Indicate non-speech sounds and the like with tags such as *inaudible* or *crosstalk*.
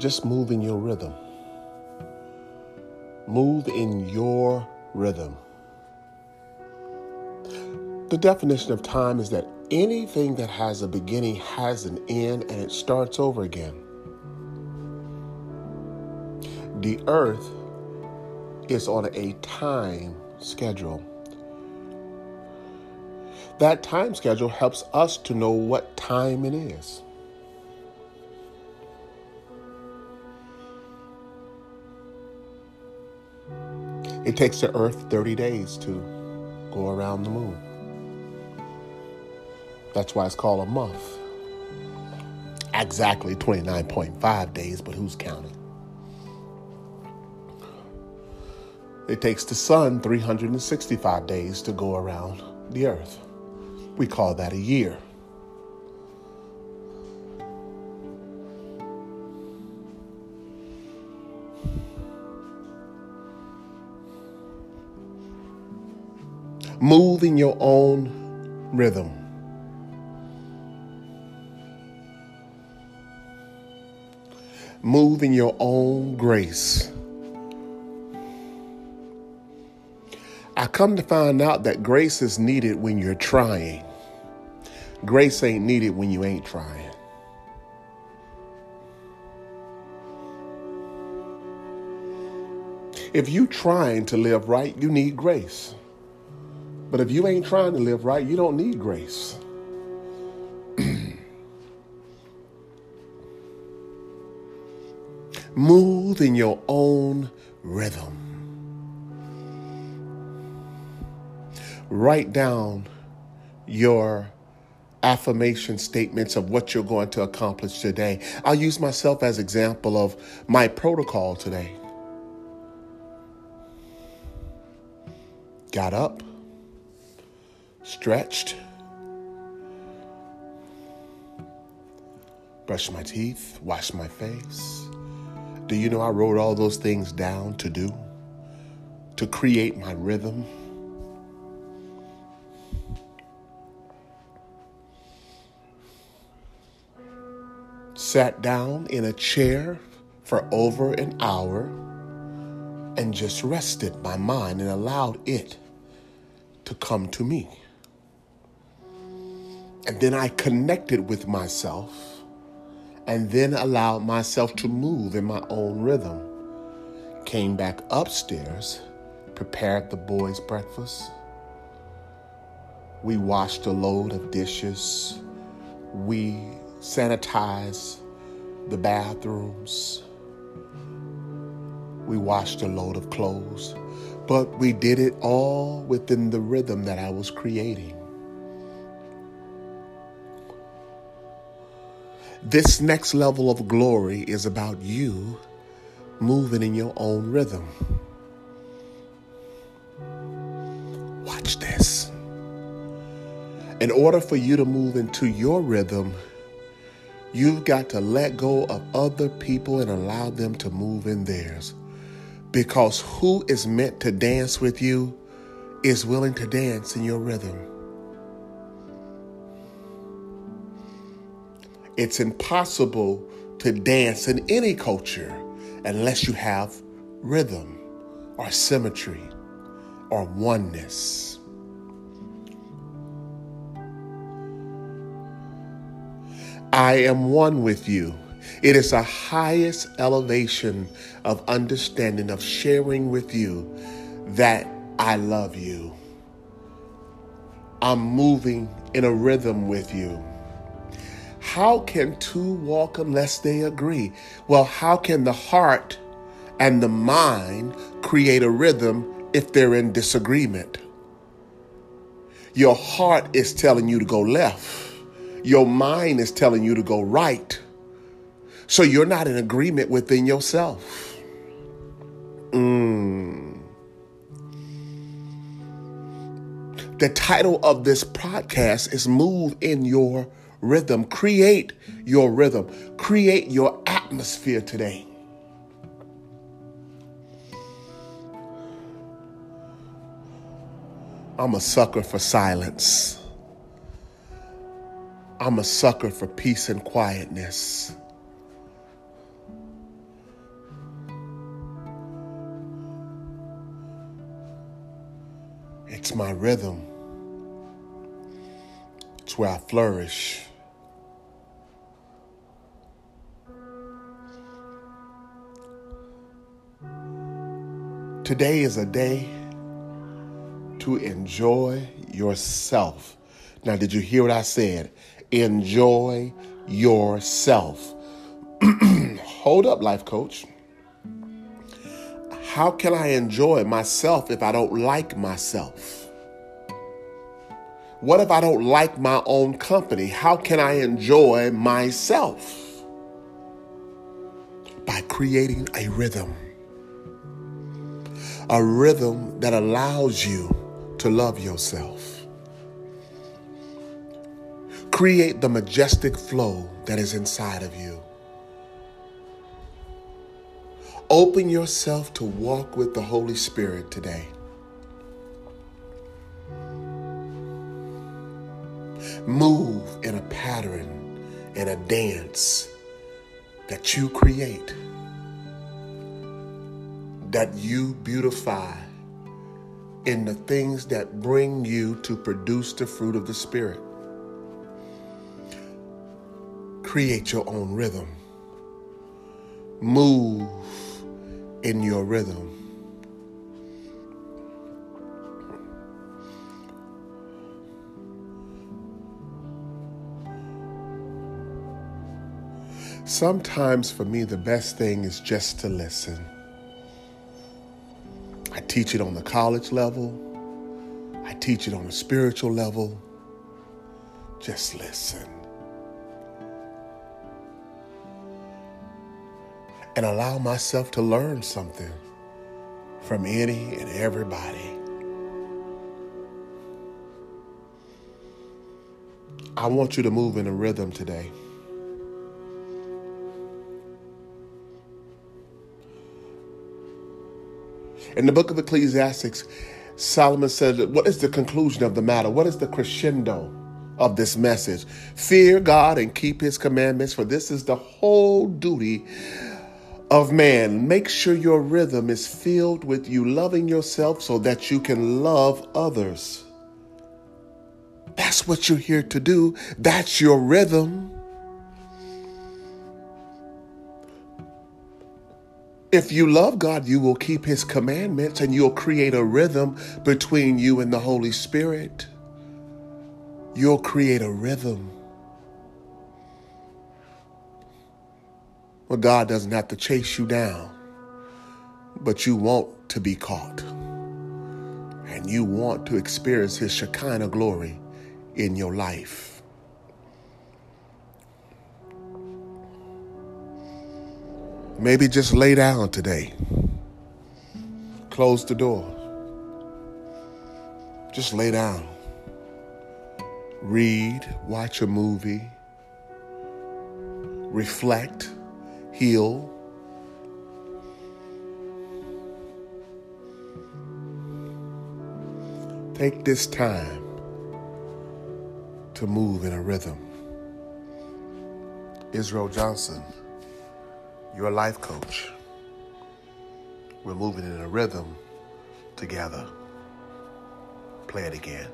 just move in your rhythm. Move in your rhythm. The definition of time is that anything that has a beginning has an end and it starts over again. The earth is on a time schedule. That time schedule helps us to know what time it is. It takes the earth 30 days to go around the moon. That's why it's called a month. Exactly 29.5 days, but who's counting? It takes the sun 365 days to go around the earth. We call that a year. Move in your own rhythm. Move in your own grace. I come to find out that grace is needed when you're trying. Grace ain't needed when you ain't trying. If you trying to live right, you need grace. But if you ain't trying to live right, you don't need grace. *clears throat* Move in your own rhythm. Write down your affirmation statements of what you're going to accomplish today. I'll use myself as example of my protocol today. Got up, stretched, brushed my teeth, washed my face. Do you know I wrote all those things down to do? To create my rhythm? Sat down in a chair for over an hour and just rested my mind and allowed it to come to me. And then I connected with myself and then allowed myself to move in my own rhythm. Came back upstairs, prepared the boys' breakfast. We washed a load of dishes. We sanitized the bathrooms. We washed a load of clothes. But we did it all within the rhythm that I was creating. This next level of glory is about you moving in your own rhythm. Watch this. In order for you to move into your rhythm, you've got to let go of other people and allow them to move in theirs. Because who is meant to dance with you is willing to dance in your rhythm. It's impossible to dance in any culture unless you have rhythm or symmetry or oneness. I am one with you. It is the highest elevation of understanding, of sharing with you that I love you. I'm moving in a rhythm with you. How can two walk unless they agree? Well, how can the heart and the mind create a rhythm if they're in disagreement? Your heart is telling you to go left. Your mind is telling you to go right. So you're not in agreement within yourself. Mm. The title of this podcast is Move in Your rhythm. Create your rhythm. Create your atmosphere today. I'm a sucker for silence. I'm a sucker for peace and quietness. It's my rhythm. It's where I flourish. Today is a day to enjoy yourself. Now, did you hear what I said? Enjoy yourself. *clears throat* Hold up, life coach. How can I enjoy myself if I don't like myself? What if I don't like my own company? How can I enjoy myself? By creating a rhythm a rhythm that allows you to love yourself. Create the majestic flow that is inside of you. Open yourself to walk with the Holy Spirit today. Move in a pattern, in a dance that you create that you beautify in the things that bring you to produce the fruit of the Spirit. Create your own rhythm. Move in your rhythm. Sometimes for me, the best thing is just to listen. Teach it on the college level. I teach it on a spiritual level. Just listen. And allow myself to learn something from any and everybody. I want you to move in a rhythm today. In the book of Ecclesiastes, Solomon said, What is the conclusion of the matter? What is the crescendo of this message? Fear God and keep his commandments, for this is the whole duty of man. Make sure your rhythm is filled with you loving yourself so that you can love others. That's what you're here to do. That's your rhythm. If you love God, you will keep his commandments and you'll create a rhythm between you and the Holy Spirit. You'll create a rhythm. Well, God doesn't have to chase you down, but you want to be caught. And you want to experience his Shekinah glory in your life. Maybe just lay down today. Close the door. Just lay down. Read, watch a movie, reflect, heal. Take this time to move in a rhythm. Israel Johnson your life coach. We're moving in a rhythm together. Play it again.